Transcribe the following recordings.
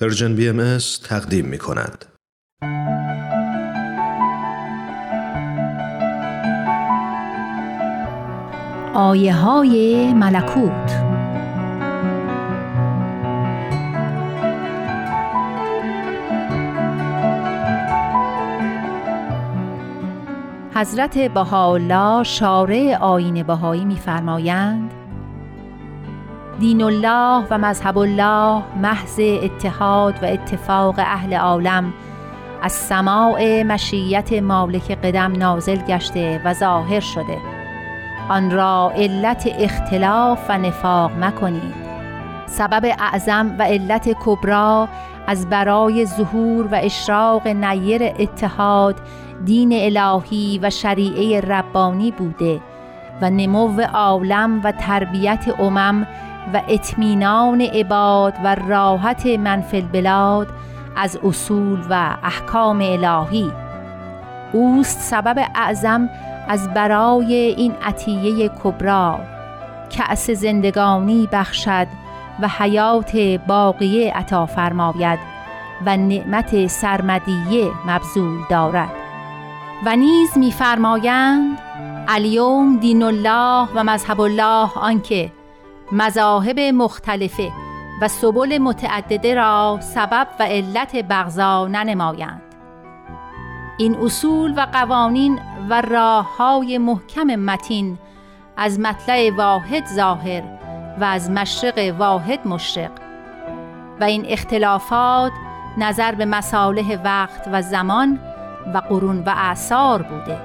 پرژن بی ام تقدیم می کند. آیه های ملکوت حضرت بهاءالله شارع آین بهایی میفرمایند دین الله و مذهب الله محض اتحاد و اتفاق اهل عالم. از سماع مشیت مالک قدم نازل گشته و ظاهر شده. آن را علت اختلاف و نفاق مکنید. سبب اعظم و علت کبرا از برای ظهور و اشراق نیر اتحاد دین الهی و شریعه ربانی بوده و نمو عالم و تربیت امم و اطمینان عباد و راحت منفل البلاد از اصول و احکام الهی. اوست سبب اعظم از برای این عطیه کبرا کأس زندگانی بخشد و حیات باقیه عطا فرماید و نعمت سرمدیه مبذول دارد. و نیز میفرمایند الیوم دین الله و مذهب الله آنکه مذاهب مختلفه و سبل متعدده را سبب و علت بغضا ننمایند. این اصول و قوانین و راه های محکم متین از مطلع واحد ظاهر و از مشرق واحد مشرق و این اختلافات نظر به مصالح وقت و زمان و قرون و اعثار بوده.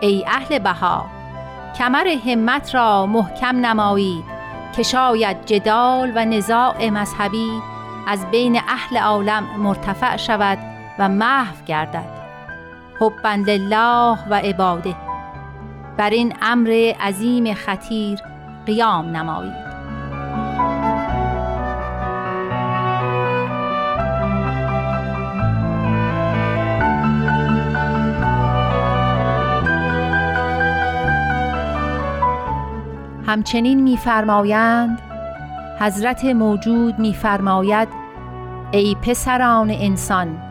ای اهل بها کمر همت را محکم نمایید که شاید جدال و نزاع مذهبی از بین اهل عالم مرتفع شود و محو گردد. حبا لله و عباده. بر این امر عظیم خطیر قیام نمایید. همچنین میفرمایند حضرت موجود میفرماید ای پسران انسان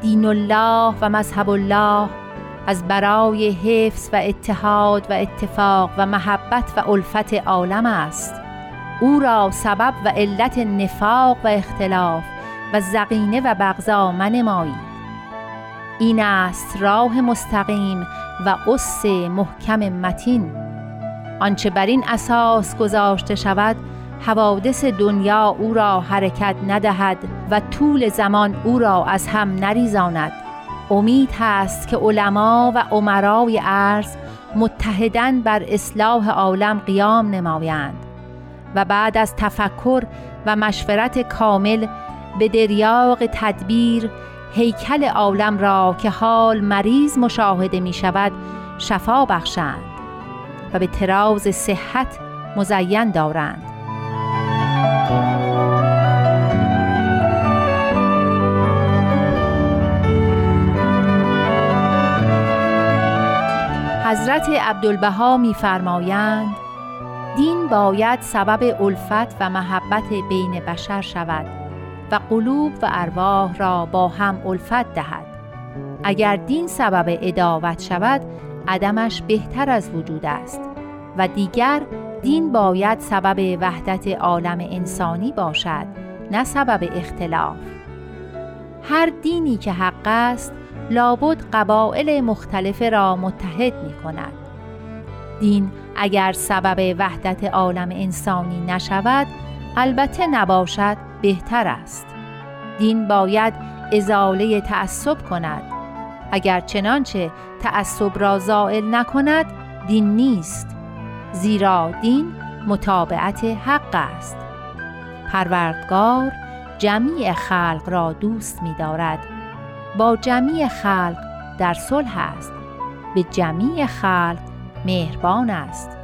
دین الله و مذهب الله از برای حفظ و اتحاد و اتفاق و محبت و الفت عالم است. او را سبب و علت نفاق و اختلاف و زقینه و بغضا منمایید. این است راه مستقیم و اس محکم متین. آنچه بر این اساس گذاشته شود حوادث دنیا او را حرکت ندهد و طول زمان او را از هم نریزاند. امید هست که علما و عمرای ارز متحدن بر اصلاح عالم قیام نمایند و بعد از تفکر و مشورت کامل به دریاق تدبیر هیکل عالم را که حال مریض مشاهده می شود شفا بخشند. و به تراز صحت مزین دارند. حضرت عبدالبها میفرمایند دین باید سبب الفت و محبت بین بشر شود و قلوب و ارواح را با هم الفت دهد. اگر دین سبب اداوت شود عدمش بهتر از وجود است و دیگر دین باید سبب وحدت عالم انسانی باشد نه سبب اختلاف. هر دینی که حق است لابد قبائل مختلف را متحد می کند دین اگر سبب وحدت عالم انسانی نشود البته نباشد بهتر است. دین باید ازاله تعصب کند اگر چنانچه تعصب را زائل نکند دین نیست زیرا دین متابعت حق است. پروردگار جمیع خلق را دوست می دارد با جمیع خلق در صلح است. به جمیع خلق مهربان است.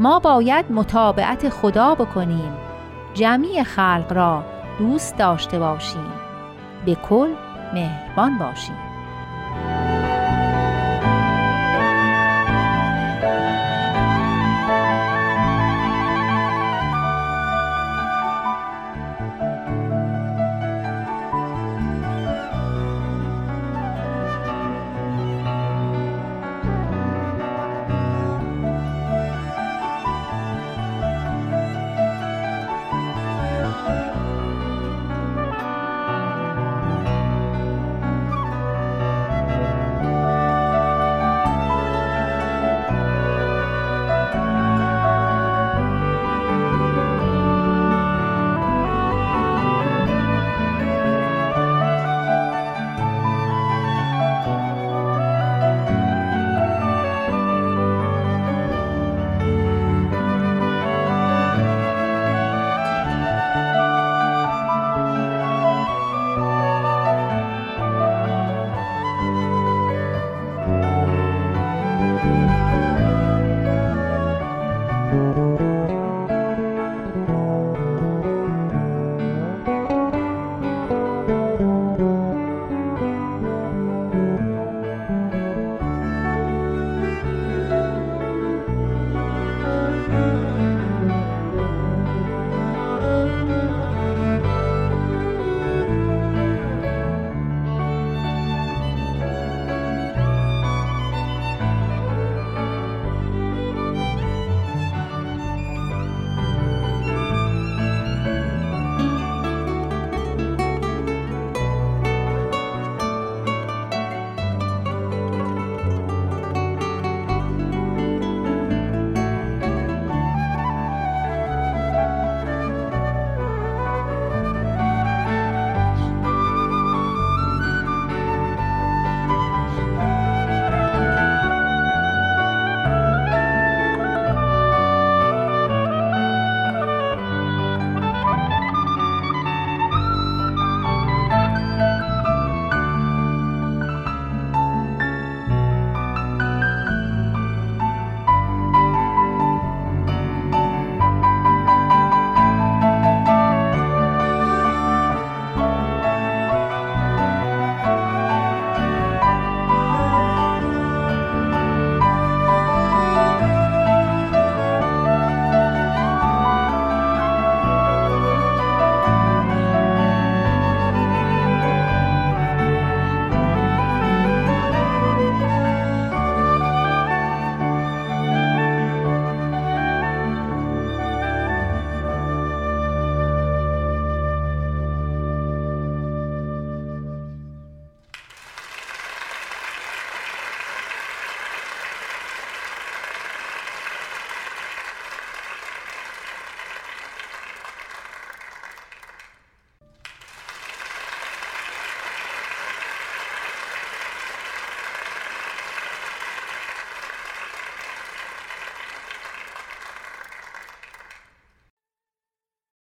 ما باید متابعت خدا بکنیم. جمیع خلق را دوست داشته باشیم. به کل مهربان باشیم.